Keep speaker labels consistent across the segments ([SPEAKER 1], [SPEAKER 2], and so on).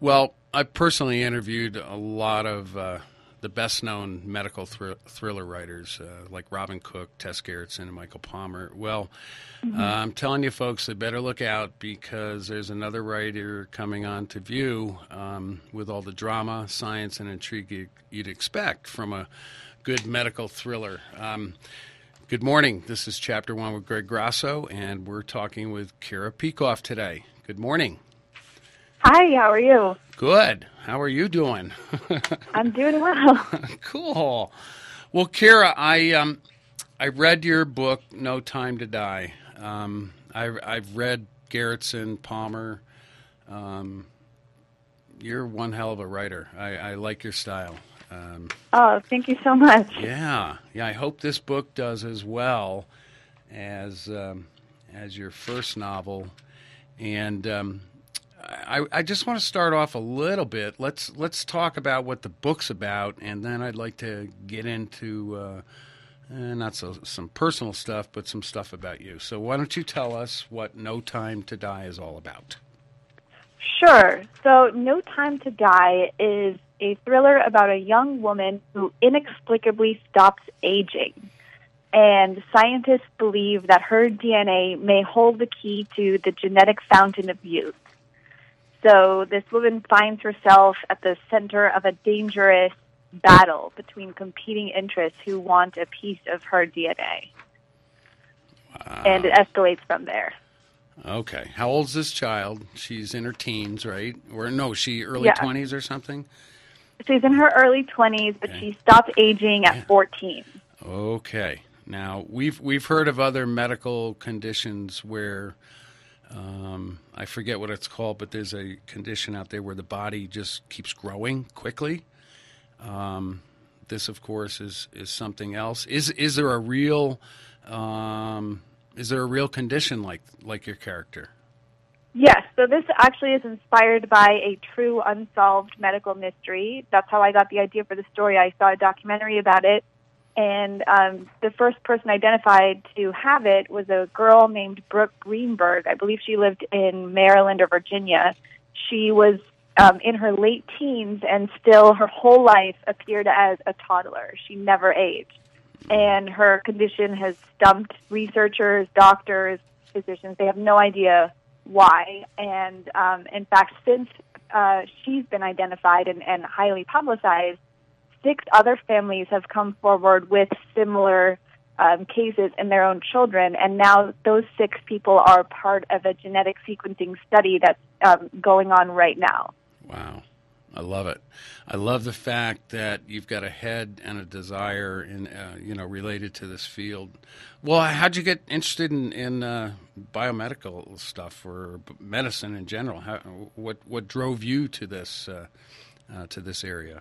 [SPEAKER 1] Well, I personally interviewed a lot of uh, the best known medical thr- thriller writers uh, like Robin Cook, Tess Gerritsen, and Michael Palmer. Well, mm-hmm. uh, I'm telling you, folks, they better look out because there's another writer coming on to view um, with all the drama, science, and intrigue you'd expect from a good medical thriller. Um, good morning. This is Chapter One with Greg Grasso, and we're talking with Kira Peikoff today. Good morning.
[SPEAKER 2] Hi, how are you?
[SPEAKER 1] Good. How are you doing?
[SPEAKER 2] I'm doing well.
[SPEAKER 1] cool. Well, Kira, I um, I read your book, No Time to Die. Um, I, I've read Gerritsen, Palmer. Um, you're one hell of a writer. I, I like your style.
[SPEAKER 2] Um, oh, thank you so much.
[SPEAKER 1] Yeah, yeah. I hope this book does as well as um, as your first novel. And um, I, I just want to start off a little bit. Let's let's talk about what the book's about, and then I'd like to get into uh, eh, not so some personal stuff, but some stuff about you. So why don't you tell us what No Time to Die is all about?
[SPEAKER 2] Sure. So No Time to Die is a thriller about a young woman who inexplicably stops aging. And scientists believe that her DNA may hold the key to the genetic fountain of youth. So this woman finds herself at the center of a dangerous battle between competing interests who want a piece of her DNA. Wow. And it escalates from there.
[SPEAKER 1] Okay. How old's this child? She's in her teens, right? Or no, she early yeah. 20s or something?
[SPEAKER 2] She's in her early 20s, but okay. she stopped aging at yeah. 14.
[SPEAKER 1] Okay. Now, we've we've heard of other medical conditions where um, I forget what it's called, but there's a condition out there where the body just keeps growing quickly. Um, this, of course, is is something else. Is is there a real um, is there a real condition like like your character?
[SPEAKER 2] Yes. So this actually is inspired by a true unsolved medical mystery. That's how I got the idea for the story. I saw a documentary about it and um, the first person identified to have it was a girl named Brooke Greenberg. I believe she lived in Maryland or Virginia. She was um, in her late teens and still her whole life appeared as a toddler. She never aged. And her condition has stumped researchers, doctors, physicians. They have no idea why. And um, in fact, since uh, she's been identified and, and highly publicized, six other families have come forward with similar um, cases in their own children, and now those six people are part of a genetic sequencing study that's um, going on right now.
[SPEAKER 1] Wow. I love it. I love the fact that you've got a head and a desire in, uh, you know, related to this field. Well, how'd you get interested in, in uh, biomedical stuff or medicine in general? How, what what drove you to this uh, uh to this area?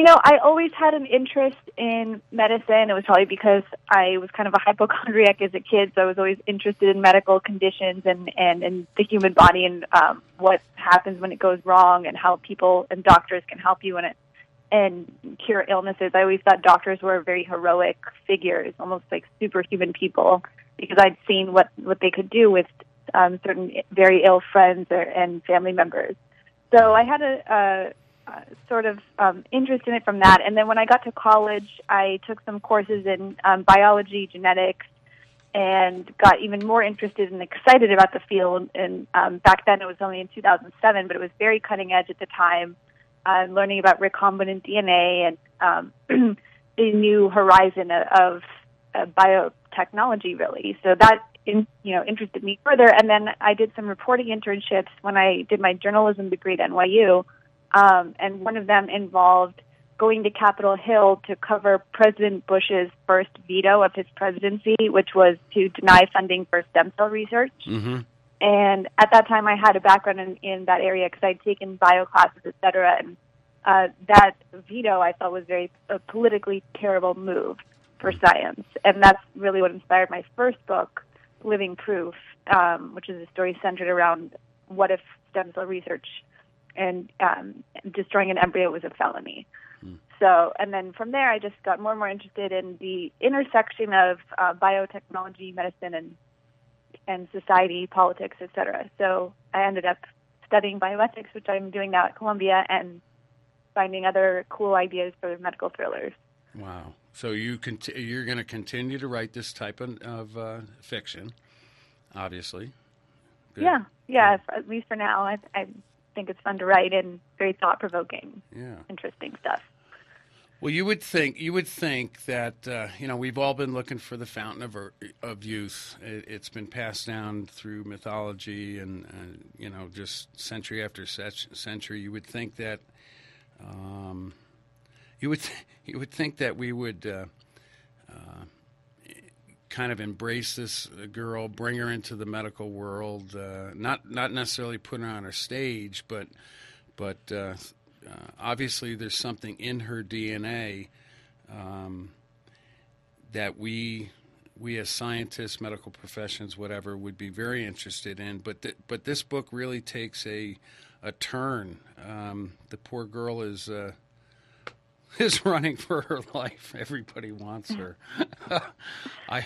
[SPEAKER 2] You know, I always had an interest in medicine. It was probably because I was kind of a hypochondriac as a kid, so I was always interested in medical conditions and and, and the human body and um, what happens when it goes wrong and how people and doctors can help you in it and cure illnesses. I always thought doctors were very heroic figures, almost like superhuman people, because I'd seen what what they could do with um, certain very ill friends or, and family members. So I had a, uh, sort of um, interest in it from that. And then when I got to college, I took some courses in um, biology, genetics, and got even more interested and excited about the field. And um, back then, it was only in 2007, but it was very cutting edge at the time. Uh, learning about recombinant DNA and um, the new horizon of, of biotechnology, really. So that in, you know interested me further. And then I did some reporting internships when I did my journalism degree at NYU um, and one of them involved going to Capitol Hill to cover President Bush's first veto of his presidency, which was to deny funding for stem cell research. Mm-hmm. And at that time, I had a background in, in that area because I'd taken bio classes, et cetera. And uh, that veto I thought was very a politically terrible move for science, and that's really what inspired my first book, Living Proof, um, which is a story centered around what if stem cell research and um, destroying an embryo was a felony. Hmm. So, and then from there, I just got more and more interested in the intersection of uh, biotechnology, medicine, and and society, politics, etc. So I ended up studying bioethics, which I'm doing now at Columbia, and finding other cool ideas for medical thrillers.
[SPEAKER 1] Wow. So you cont- you're going to continue to write this type of, of uh, fiction, obviously.
[SPEAKER 2] Good. Yeah, yeah. Good. At least for now, I, I think it's fun to write and very thought provoking.
[SPEAKER 1] Yeah.
[SPEAKER 2] Interesting stuff.
[SPEAKER 1] Well, you would think you would think that uh, you know we've all been looking for the fountain of of youth. It, has been passed down through mythology and uh, you know just century after century. You would think that um, you would th- you would think that we would uh, uh kind of embrace this girl, bring her into the medical world, uh, not not necessarily put her on a stage, but but uh, uh, obviously there's something in her DNA um, that we we as scientists, medical professions, whatever, would be very interested in. But th- but this book really takes a a turn. Um, the poor girl is uh, is running for her life. Everybody wants her. I,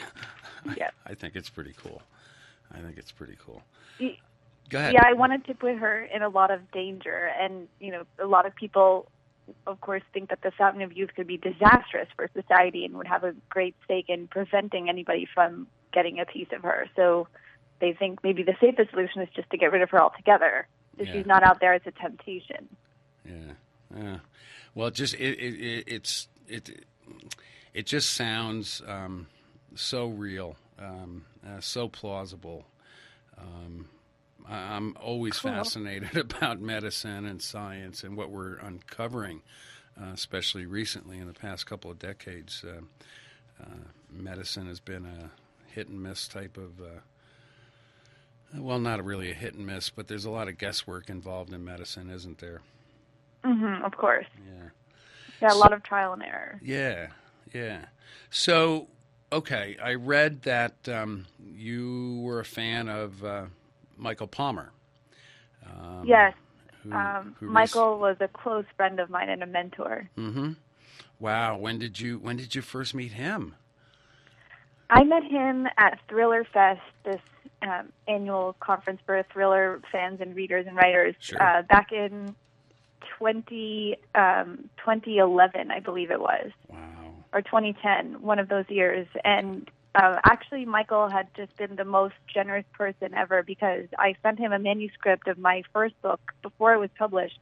[SPEAKER 1] yeah. I, I think it's pretty cool. I think it's pretty cool. Go ahead.
[SPEAKER 2] Yeah, I wanted to put her in a lot of danger, and you know, a lot of people, of course, think that the Fountain of Youth could be disastrous for society and would have a great stake in preventing anybody from getting a piece of her. So they think maybe the safest solution is just to get rid of her altogether. If yeah. she's not out there, it's a temptation.
[SPEAKER 1] Yeah, yeah. Well, it just it, it, it it's it it just sounds um, so real, um, uh, so plausible. Um, I'm always cool. fascinated about medicine and science and what we're uncovering, uh, especially recently in the past couple of decades. Uh, uh, medicine has been a hit and miss type of, uh, well, not really a hit and miss, but there's a lot of guesswork involved in medicine, isn't there?
[SPEAKER 2] Mm-hmm, of course.
[SPEAKER 1] Yeah.
[SPEAKER 2] Yeah, a so, lot of trial and error.
[SPEAKER 1] Yeah, yeah. So, okay, I read that um, you were a fan of uh, Michael Palmer.
[SPEAKER 2] Um, yes. Who, um, who Michael was a close friend of mine and a mentor.
[SPEAKER 1] Mm-hmm. Wow. When did you When did you first meet him?
[SPEAKER 2] I met him at Thriller Fest, this um, annual conference for thriller fans and readers and writers,
[SPEAKER 1] sure.
[SPEAKER 2] uh, back in 20, um, 2011, I believe it was.
[SPEAKER 1] Wow.
[SPEAKER 2] Or 2010, one of those years. And uh, actually, Michael had just been the most generous person ever because I sent him a manuscript of my first book before it was published.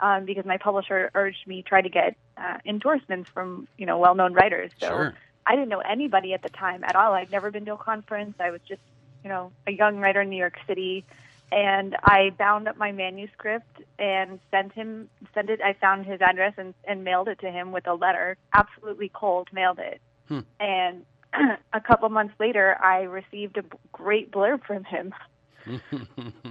[SPEAKER 2] Um, because my publisher urged me to try to get uh, endorsements from you know well-known writers. So
[SPEAKER 1] sure.
[SPEAKER 2] I didn't know anybody at the time at all. I'd never been to a conference. I was just you know a young writer in New York City, and I bound up my manuscript and sent him sent it. I found his address and, and mailed it to him with a letter, absolutely cold. Mailed it,
[SPEAKER 1] hmm.
[SPEAKER 2] and a couple months later, I received a great blurb from him.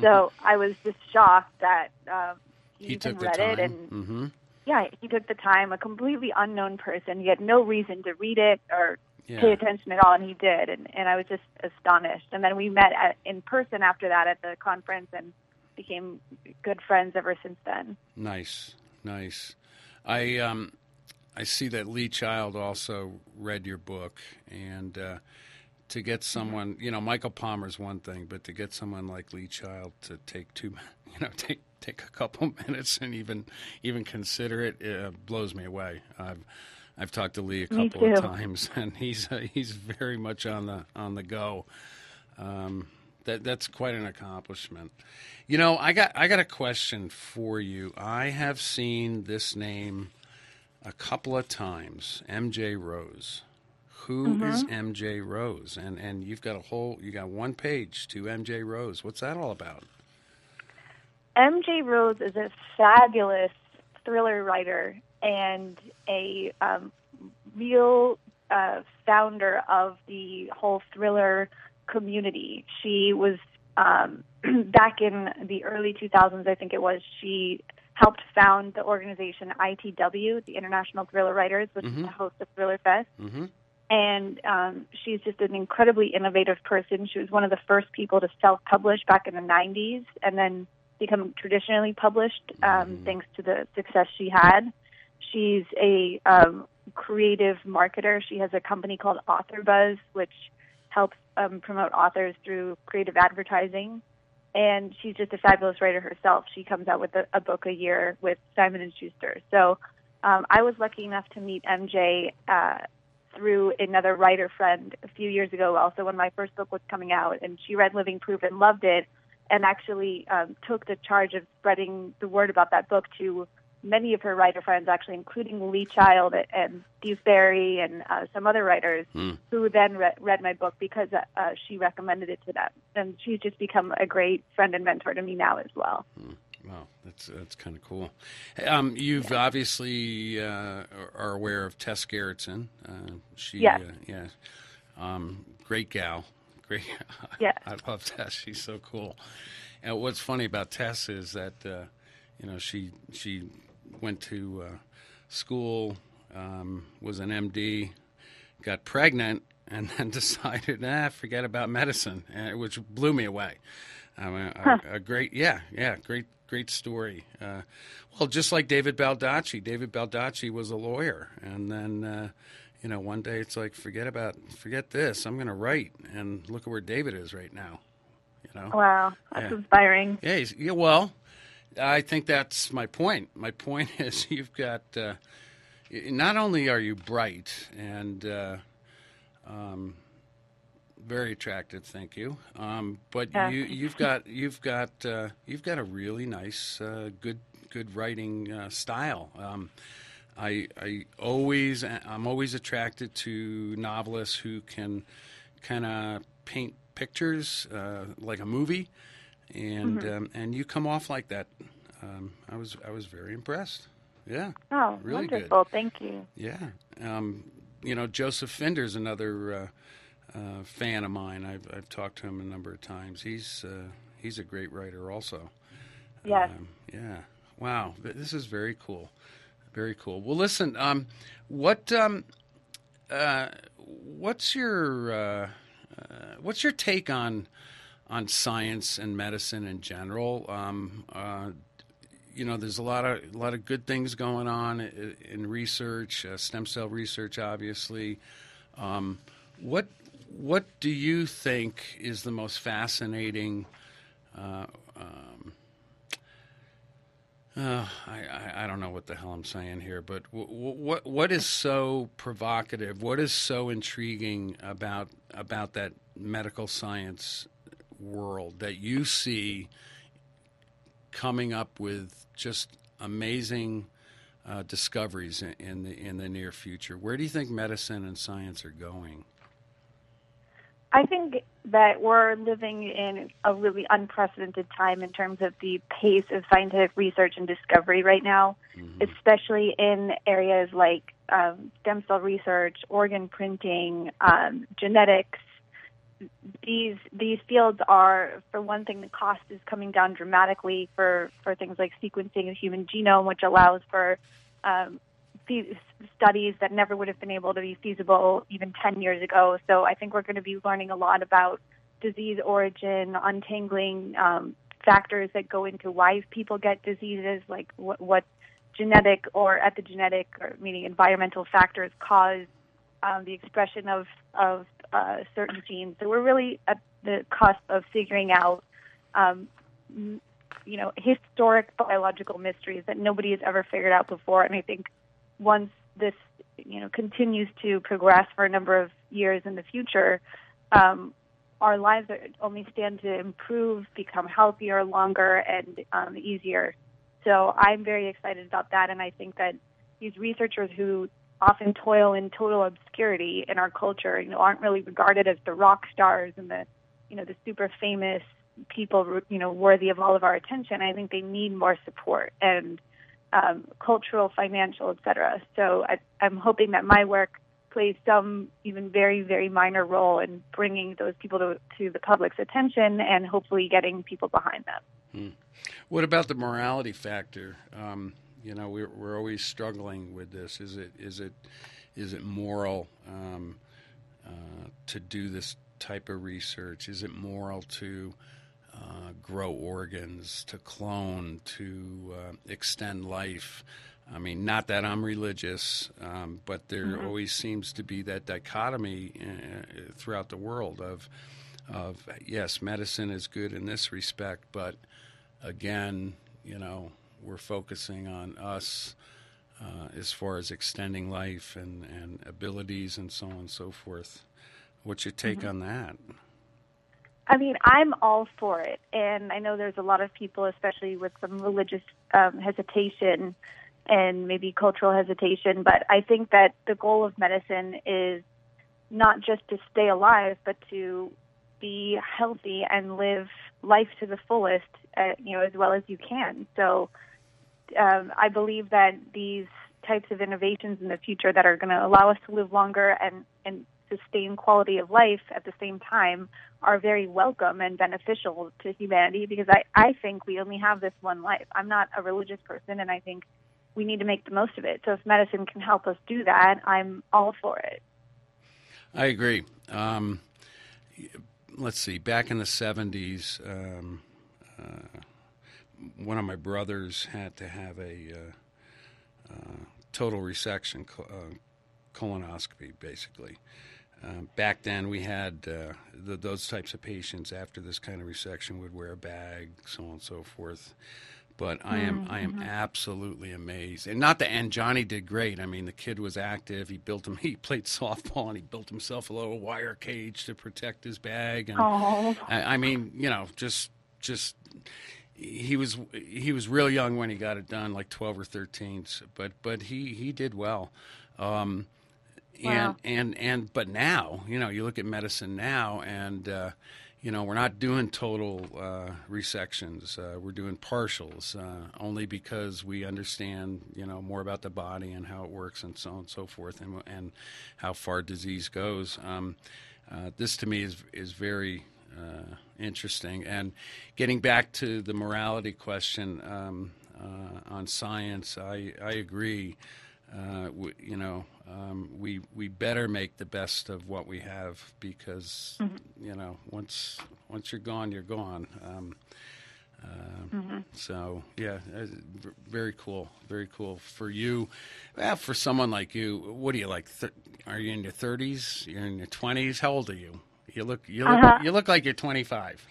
[SPEAKER 2] so I was just shocked that uh, he,
[SPEAKER 1] he
[SPEAKER 2] even
[SPEAKER 1] read
[SPEAKER 2] it, and
[SPEAKER 1] mm-hmm.
[SPEAKER 2] yeah, he took the time. A completely unknown person. He had no reason to read it or
[SPEAKER 1] yeah.
[SPEAKER 2] pay attention at all, and he did, and and I was just astonished. And then we met at, in person after that at the conference, and became good friends ever since then.
[SPEAKER 1] Nice, nice. I um, I see that Lee Child also read your book, and uh, to get someone, you know, Michael Palmer's one thing, but to get someone like Lee Child to take two, you know, take take a couple minutes and even even consider it, it uh, blows me away. I've I've talked to Lee a couple of times, and he's uh, he's very much on the on the go. Um, that that's quite an accomplishment. You know, I got I got a question for you. I have seen this name a couple of times MJ Rose. Who
[SPEAKER 2] mm-hmm.
[SPEAKER 1] is MJ Rose? And and you've got a whole you got one page to MJ Rose. What's that all about?
[SPEAKER 2] MJ Rose is a fabulous thriller writer and a um, real uh, founder of the whole thriller community. She was um, back in the early 2000s, I think it was. She helped found the organization ITW, the International Thriller Writers, which
[SPEAKER 1] mm-hmm.
[SPEAKER 2] is the host of Thriller Fest.
[SPEAKER 1] Mm-hmm.
[SPEAKER 2] And um, she's just an incredibly innovative person. She was one of the first people to self-publish back in the 90s, and then become traditionally published um,
[SPEAKER 1] mm-hmm.
[SPEAKER 2] thanks to the success she had. She's a um, creative marketer. She has a company called AuthorBuzz, which helps um, promote authors through creative advertising and she's just a fabulous writer herself. She comes out with a, a book a year with Simon and Schuster. So um, I was lucky enough to meet MJ uh, through another writer friend a few years ago, also when my first book was coming out, and she read Living Proof and loved it, and actually um, took the charge of spreading the word about that book to many of her writer friends, actually, including Lee Child and Steve Berry and uh, some other writers, mm. who then re- read my book because uh, uh, she recommended it to them. And she's just become a great friend and mentor to me now as well.
[SPEAKER 1] Mm. Wow, that's that's kind of cool. Um, you've yeah. obviously uh, are aware of Tess Gerritsen. Uh, she. Uh, yeah, um, great gal, great.
[SPEAKER 2] Yeah,
[SPEAKER 1] I love Tess. She's so cool. And what's funny about Tess is that uh, you know she she went to uh, school, um, was an MD, got pregnant, and then decided, ah, forget about medicine, which blew me away. I mean, huh. a, a, great, yeah, yeah, great, great story. Uh, well, just like David Baldacci. David Baldacci was a lawyer, and then, uh, you know, one day it's like, forget about, forget this. I'm going to write, and look at where David is right now. You know.
[SPEAKER 2] Wow, that's yeah. inspiring.
[SPEAKER 1] Yeah, yeah. Well, I think that's my point. My point is you've got uh, not only are you bright and uh, um, very attractive, thank you, um, but yeah. you, you've got you've got uh, you've got a really nice, uh, good good writing uh, style. Um, I I always I'm always attracted to novelists who can kind of paint pictures uh, like a movie and mm-hmm. um, and you come off like that. Um, I was I was very impressed. Yeah.
[SPEAKER 2] Oh,
[SPEAKER 1] really
[SPEAKER 2] wonderful!
[SPEAKER 1] Good.
[SPEAKER 2] Thank you.
[SPEAKER 1] Yeah. Um, you know, Joseph Finder's another uh, uh, fan of mine. I've I've talked to him a number of times. He's uh, he's a great writer also.
[SPEAKER 2] Yes.
[SPEAKER 1] Um, yeah. Wow. This is very cool. Very cool. Well, listen. Um, what um, uh, what's your uh, uh, what's your take on on science and medicine in general. Um, uh, you know, there's a lot of a lot of good things going on in research, uh, stem cell research, obviously. Um, what what do you think is the most fascinating? Uh, um, uh, I, I, I, don't know what the hell I'm saying here, but w- w- what what is so provocative? What is so intriguing about about that medical science world that you see coming up with just amazing uh, discoveries in, in, the in the near future? Where do you think medicine and science are going?
[SPEAKER 2] I think that we're living in a really unprecedented time in terms of the pace of scientific research and discovery right now, mm-hmm. especially in areas like um, stem cell research, organ printing, um, genetics, these these fields are, for one thing, the cost is coming down dramatically for for things like sequencing the human genome, which allows for um, studies that never would have been able to be feasible even 10 years ago. So I think we're going to be learning a lot about disease origin, untangling um, factors that go into why people get diseases, like what, what genetic or epigenetic, or meaning environmental factors, cause um, the expression of of uh, certain genes. So we're really at the cusp of figuring out, um, you know, historic biological mysteries that nobody has ever figured out before. And I think once this, you know, continues to progress for a number of years in the future, um, our lives are, only stand to improve, become healthier, longer, and um, easier. So I'm very excited about that, and I think that these researchers who often toil in total obscurity in our culture, you know, aren't really regarded as the rock stars and the, you know, the super famous people, you know, worthy of all of our attention. I think they need more support and um, cultural, financial, etc. So I, I'm hoping that my work plays some even very, very minor role in bringing those people to, to the public's attention and hopefully getting people behind them.
[SPEAKER 1] Hmm. What about the morality factor? Um, you know, we're, we're always struggling with this. Is it is it is it moral um, uh, to do this type of research? Is it moral to uh, grow organs, to clone, to uh, extend life? I mean, not that I'm religious, um, but there mm-hmm. always seems to be that dichotomy uh, throughout the world of of yes, medicine is good in this respect, but again, you know, we're focusing on us uh, as far as extending life and, and abilities and so on and so forth. What's your take mm-hmm. on that?
[SPEAKER 2] I mean, I'm all for it, and I know there's a lot of people, especially with some religious um, hesitation and maybe cultural hesitation. But I think that the goal of medicine is not just to stay alive, but to be healthy and live life to the fullest, uh, you know, as well as you can. So um, I believe that these types of innovations in the future that are going to allow us to live longer and and sustain quality of life at the same time are very welcome and beneficial to humanity because I, I think we only have this one life. I'm not a religious person and I think we need to make the most of it. So if medicine can help us do that, I'm all for it.
[SPEAKER 1] I agree. Um, let's see, back in the 70s, um, uh, one of my brothers had to have a uh, uh, total resection, uh, colonoscopy, basically. Um, back then, we had uh, the, those types of patients after this kind of resection would wear a bag, so on and so forth. But I am mm-hmm. I am mm-hmm. absolutely amazed, and not that. And Johnny did great. I mean, the kid was active. He built him. He played softball, and he built himself a little wire cage to protect his bag. And
[SPEAKER 2] I,
[SPEAKER 1] I mean, you know, just just he was he was real young when he got it done, like twelve or thirteen. But but he he did well. Um, and and and but now you know you look at medicine now and uh, you know we're not doing total uh, resections uh, we're doing partials uh, only because we understand you know more about the body and how it works and so on and so forth and and how far disease goes. Um, uh, this to me is is very uh, interesting. And getting back to the morality question um, on science I I agree we, you know um, we we better make the best of what we have because mm-hmm. you know once once you're gone, you're gone. Um, uh, mm-hmm. So yeah, uh, very cool, very cool for you. Well, for someone like you, what are you like? Th- are you in your thirties? You're in your twenties? How old are you? You look you look uh-huh. you look like you're 25.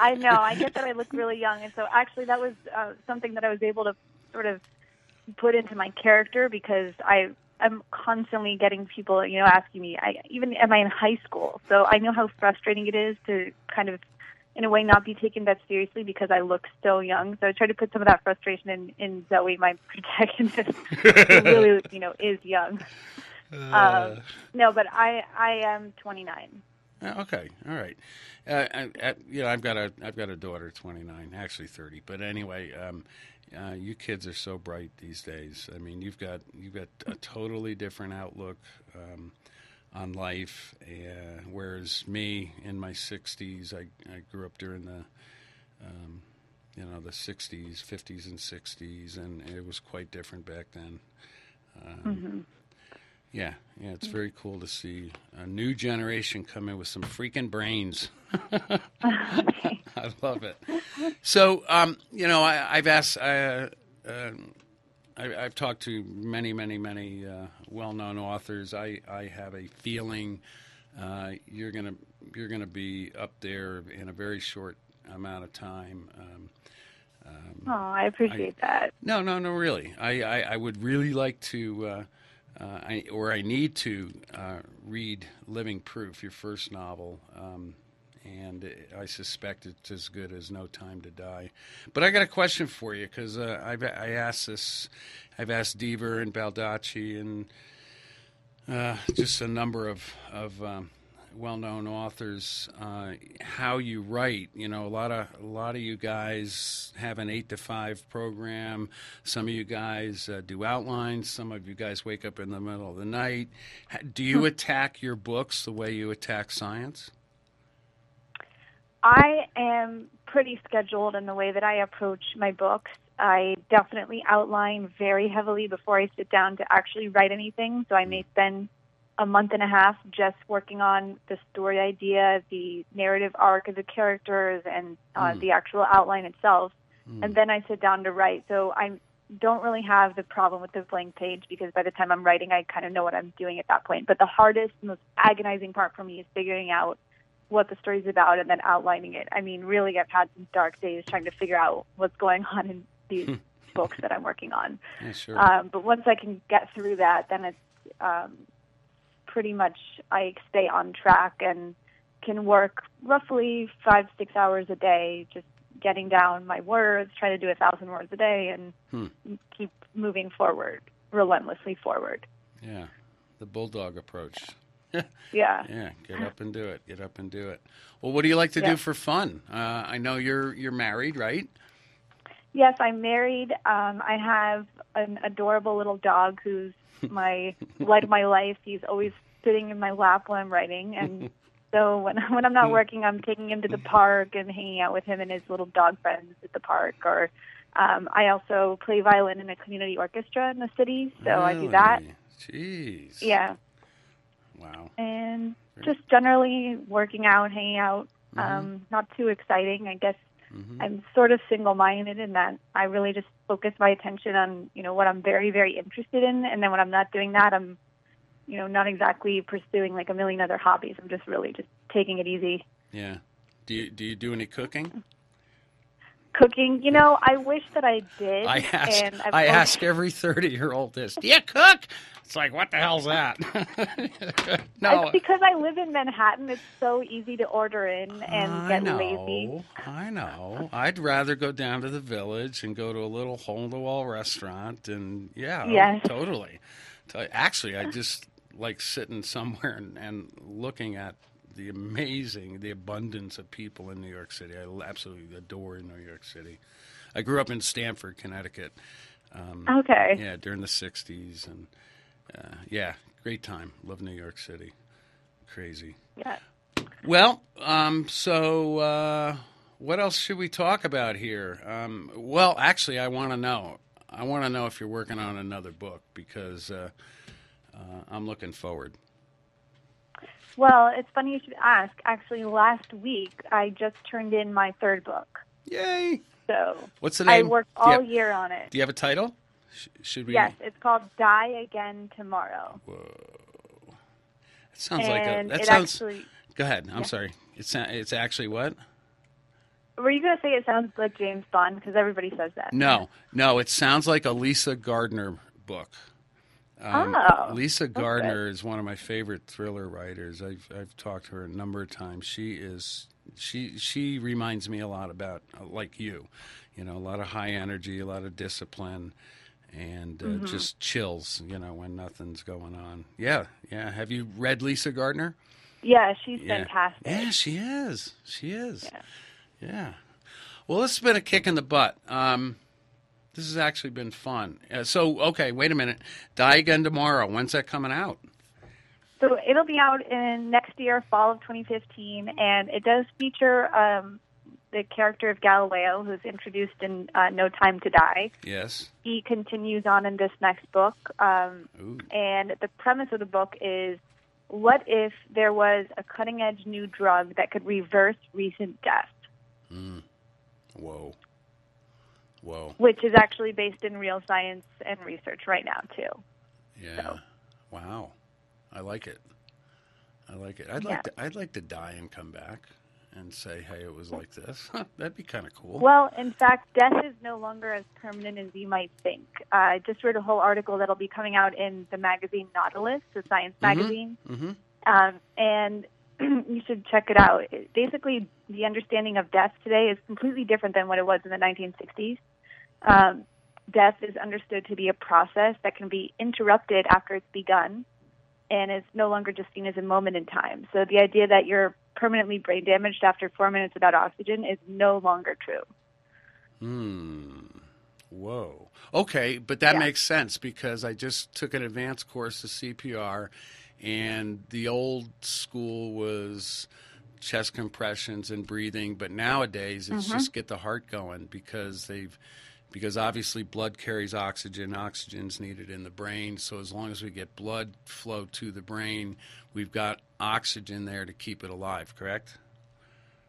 [SPEAKER 2] I know. I get that I look really young, and so actually that was uh, something that I was able to sort of put into my character because I I'm constantly getting people, you know, asking me. I even am I in high school, so I know how frustrating it is to kind of, in a way, not be taken that seriously because I look so young. So I try to put some of that frustration in in Zoe, my protagonist, who really, you know, is young. Uh, um, no, but I I am 29.
[SPEAKER 1] Okay, all right. Uh, I, I, you know, I've got a I've got a daughter, 29, actually 30. But anyway, um, uh, you kids are so bright these days. I mean, you've got you've got a totally different outlook um, on life. Uh, whereas me, in my 60s, I, I grew up during the um, you know the 60s, 50s, and 60s, and it was quite different back then. Um, mm-hmm. Yeah, yeah, it's very cool to see a new generation come in with some freaking brains. I love it. So, um, you know, I, have asked, uh, uh, I, have talked to many, many, many uh, well-known authors. I, I have a feeling uh, you're gonna you're gonna be up there in a very short amount of time. Um,
[SPEAKER 2] um, oh, I appreciate I, that.
[SPEAKER 1] No, no, no, really. I, I, I would really like to. Uh, I, or I need to uh, read Living Proof, your first novel, um, and I suspect it's as good as No Time to Die. But I got a question for you because uh, I've I asked this, I've asked Deaver and Baldacci and uh, just a number of of um, well-known authors uh, how you write. You know, a lot of a lot of you guys have an eight to five program. Some of you guys uh, do outlines. Some of you guys wake up in the middle of the night. Do you hmm. attack your books the way you attack science?
[SPEAKER 2] I am pretty scheduled in the way that I approach my books. I definitely outline very heavily before I sit down to actually write anything. So I may spend a month and a half just working on the story idea, the narrative arc of the characters, and uh, mm. the actual outline itself. Mm. And then I sit down to write. So I don't really have the problem with the blank page because by the time I'm writing, I kind of know what I'm doing at that point. But the hardest, most agonizing part for me is figuring out what the story's about and then outlining it. I mean, really, I've had some dark days trying to figure out what's going on in these books that I'm working on.
[SPEAKER 1] Yeah, sure.
[SPEAKER 2] Um, but once I can get through that, then it's um, pretty much I stay on track and can work roughly five six hours a day, just getting down my words, try to do a thousand words a day, and
[SPEAKER 1] Hmm.
[SPEAKER 2] keep moving forward, relentlessly forward.
[SPEAKER 1] yeah, the bulldog approach.
[SPEAKER 2] Yeah.
[SPEAKER 1] Yeah, get up and do it. Get up and do it. Well, what do you like to
[SPEAKER 2] Yeah.
[SPEAKER 1] do for fun? Uh, I know you're you're married, right?
[SPEAKER 2] Yes, I'm married. Um, I have an adorable little dog who's my light of my life. He's always sitting in my lap when I'm writing, and so when when I'm not working, I'm taking him to the park and hanging out with him and his little dog friends at the park. Or um, I also play violin in a community orchestra in the city, so I do that.
[SPEAKER 1] Jeez.
[SPEAKER 2] Yeah,
[SPEAKER 1] Wow.
[SPEAKER 2] and just generally working out, hanging out.
[SPEAKER 1] Mm-hmm.
[SPEAKER 2] Um, not too exciting, I guess.
[SPEAKER 1] Mhm.
[SPEAKER 2] I'm sort of single-minded in that I really just focus my attention on you know what I'm very very interested in, and then when I'm not doing that, I'm you know not exactly pursuing like a million other hobbies. I'm just really just taking it easy.
[SPEAKER 1] Yeah. Do you do you do any cooking?
[SPEAKER 2] Cooking, you know, I wish that I did.
[SPEAKER 1] I ask
[SPEAKER 2] and I've
[SPEAKER 1] I
[SPEAKER 2] always-
[SPEAKER 1] ask every thirty year old this. Do you cook? It's like what the hell's that? no.
[SPEAKER 2] It's because I live in Manhattan. It's so easy to order in and
[SPEAKER 1] I
[SPEAKER 2] get
[SPEAKER 1] know,
[SPEAKER 2] lazy.
[SPEAKER 1] I know. I'd rather go down to the village and go to a little hole in the wall restaurant and yeah, oh,
[SPEAKER 2] Yes.
[SPEAKER 1] totally. Actually, I just like sitting somewhere and, and looking at the amazing, the abundance of people in New York City. I absolutely adore New York City. I grew up in Stamford, Connecticut. Um,
[SPEAKER 2] Okay.
[SPEAKER 1] yeah, during the '60s, and uh, yeah, great time. Love New York City. Crazy.
[SPEAKER 2] Yeah.
[SPEAKER 1] Well, um, so uh, what else should we talk about here? Um, well, actually, I want to know. I want to know if you're working on another book because uh, uh, I'm looking forward.
[SPEAKER 2] Well, it's funny you should ask. Actually, last week I just turned in my third book.
[SPEAKER 1] Yay!
[SPEAKER 2] So
[SPEAKER 1] What's the name? I worked
[SPEAKER 2] all
[SPEAKER 1] have-
[SPEAKER 2] year on it.
[SPEAKER 1] Do you have a title? Sh- should we?
[SPEAKER 2] Yes, it's called Die Again Tomorrow.
[SPEAKER 1] Whoa, that sounds like a. That
[SPEAKER 2] it
[SPEAKER 1] sounds.
[SPEAKER 2] actually.
[SPEAKER 1] Go ahead. I'm sorry. It's it's actually what?
[SPEAKER 2] Were you going to say it sounds like James Bond? Because everybody says that.
[SPEAKER 1] No, no. It sounds like a Lisa Gardner book. Um,
[SPEAKER 2] Oh,
[SPEAKER 1] Lisa. Gardner is one of my favorite thriller writers. I've I've talked to her a number of times. She is she she reminds me a lot about uh, like you, you know, a lot of high energy, a lot of discipline, and uh,
[SPEAKER 2] Mm-hmm.
[SPEAKER 1] just chills. You know, when nothing's going on. Yeah, yeah. Have you read Lisa Gardner?
[SPEAKER 2] Yeah, she's
[SPEAKER 1] Yeah.
[SPEAKER 2] fantastic.
[SPEAKER 1] Yeah, she is. She is.
[SPEAKER 2] Yeah.
[SPEAKER 1] Yeah. Well, this has been a kick in the butt. Um, this has actually been fun. Uh, so, okay, wait a minute. Die Again Tomorrow. When's that coming out?
[SPEAKER 2] So it'll be out in next year, fall of 2015, and it does feature um, the character of Galileo, who's introduced in uh, No Time to Die.
[SPEAKER 1] Yes.
[SPEAKER 2] He continues on in this next book, um, and the premise of the book is what if there was a cutting edge new drug that could reverse recent death,
[SPEAKER 1] Whoa. Whoa.
[SPEAKER 2] which is actually based in real science and research right now, too.
[SPEAKER 1] Yeah.
[SPEAKER 2] So.
[SPEAKER 1] Wow. I like it. I like it. I'd
[SPEAKER 2] Yeah.
[SPEAKER 1] like to. I'd like to die and come back and say, "Hey, it was like this." That'd be kind of cool.
[SPEAKER 2] Well, in fact, death is no longer as permanent as you might think. Uh, I just read a whole article that'll be coming out in the magazine Nautilus, the science magazine,
[SPEAKER 1] mm-hmm.
[SPEAKER 2] um, and you should check it out. It, basically, the understanding of death today is completely different than what it was in the 1960s. Um, death is understood to be a process that can be interrupted after it's begun and is no longer just seen as a moment in time. So the idea that you're permanently brain damaged after four minutes without oxygen is no longer true.
[SPEAKER 1] Hmm. Whoa. Okay, but that
[SPEAKER 2] Yeah.
[SPEAKER 1] makes sense because I just took an advanced course of CPR, and the old school was chest compressions and breathing, but nowadays it's mm-hmm. just get the heart going because they've because obviously blood carries oxygen, oxygen's needed in the brain, so as long as we get blood flow to the brain, we've got oxygen there to keep it alive, correct?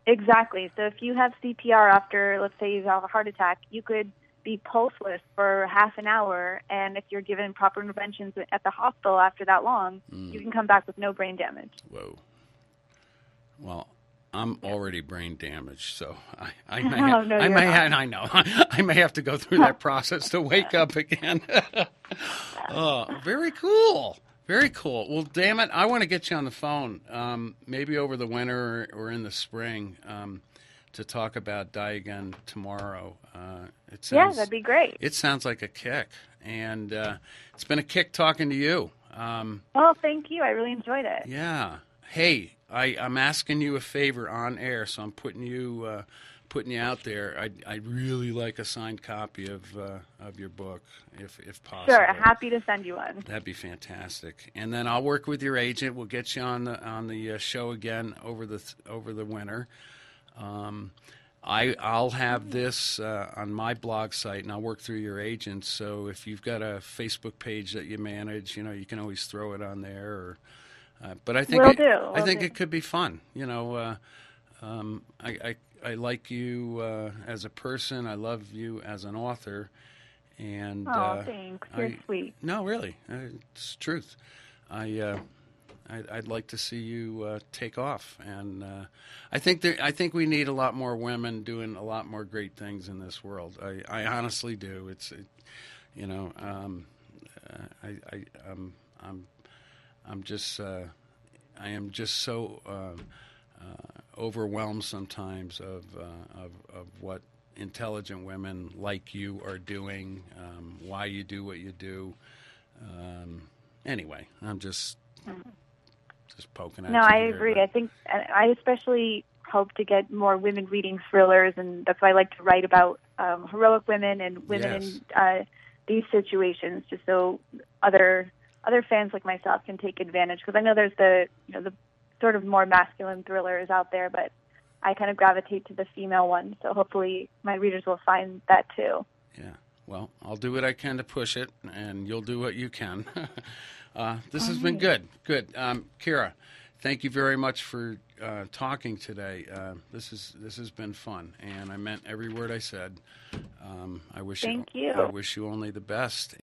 [SPEAKER 2] Exactly. So if you have CPR after, let's say you have a heart attack, you could be pulseless for half an hour, and if you're given proper interventions at the hospital after that long, you can come back with no brain damage.
[SPEAKER 1] Whoa. Well, I'm already brain damaged, so I, I may,
[SPEAKER 2] Oh,
[SPEAKER 1] have,
[SPEAKER 2] no,
[SPEAKER 1] I may, and I know, I may have to go through that process to wake up again. oh, very cool, very cool. Well, damn it, I want to get you on the phone, um, maybe over the winter or, or in the spring, um, to talk about Die Again tomorrow. Uh, it
[SPEAKER 2] Yeah, that'd be great.
[SPEAKER 1] It sounds like a kick, and uh, it's been a kick talking to you. Um,
[SPEAKER 2] Oh, thank you. I really enjoyed it.
[SPEAKER 1] yeah. Hey, I, I'm asking you a favor on air, so I'm putting you uh, putting you out there. I'd, I'd really like a signed copy of uh, of your book, if if possible.
[SPEAKER 2] Sure, happy to send you one.
[SPEAKER 1] That'd be fantastic. And then I'll work with your agent. We'll get you on the on the uh, show again over the th- over the winter. Um, I I'll have this uh, on my blog site, and I'll work through your agents. So if you've got a Facebook page that you manage, you know, you can always throw it on there. Or, uh, but I think
[SPEAKER 2] Will
[SPEAKER 1] it, I think
[SPEAKER 2] do.
[SPEAKER 1] it could be fun. You know, uh, um, I, I I like you uh, as a person. I love you as an author. And
[SPEAKER 2] Oh,
[SPEAKER 1] uh,
[SPEAKER 2] thanks. You're
[SPEAKER 1] I-
[SPEAKER 2] sweet.
[SPEAKER 1] no, really, uh, it's truth. I, uh, I I'd like to see you uh, take off, and uh, I think there, I think we need a lot more women doing a lot more great things in this world. I, I honestly do. It's, it, you know, um, uh, I, I I'm I'm I'm just uh, I am just so uh, overwhelmed sometimes of, of of what intelligent women like you are doing, um, why you do what you do. Um, anyway, I'm just just poking at
[SPEAKER 2] No. I
[SPEAKER 1] here,
[SPEAKER 2] agree.
[SPEAKER 1] but-
[SPEAKER 2] I think I especially hope to get more women reading thrillers, and that's why I like to write about um, heroic women and women
[SPEAKER 1] Yes.
[SPEAKER 2] in uh, these situations, just so other other fans like myself can take advantage. Because I know there's the you know the sort of more masculine thrillers out there, but I kind of gravitate to the female one. So hopefully my readers will find that too.
[SPEAKER 1] Yeah. Well, I'll do what I can to push it, and you'll do what you can. uh, this has been good. Good. Um, Kira, thank you very much for uh, talking today. Uh, this is this has been fun, and I meant every word I said. Um, I wish
[SPEAKER 2] Thank you.
[SPEAKER 1] I wish you only the best.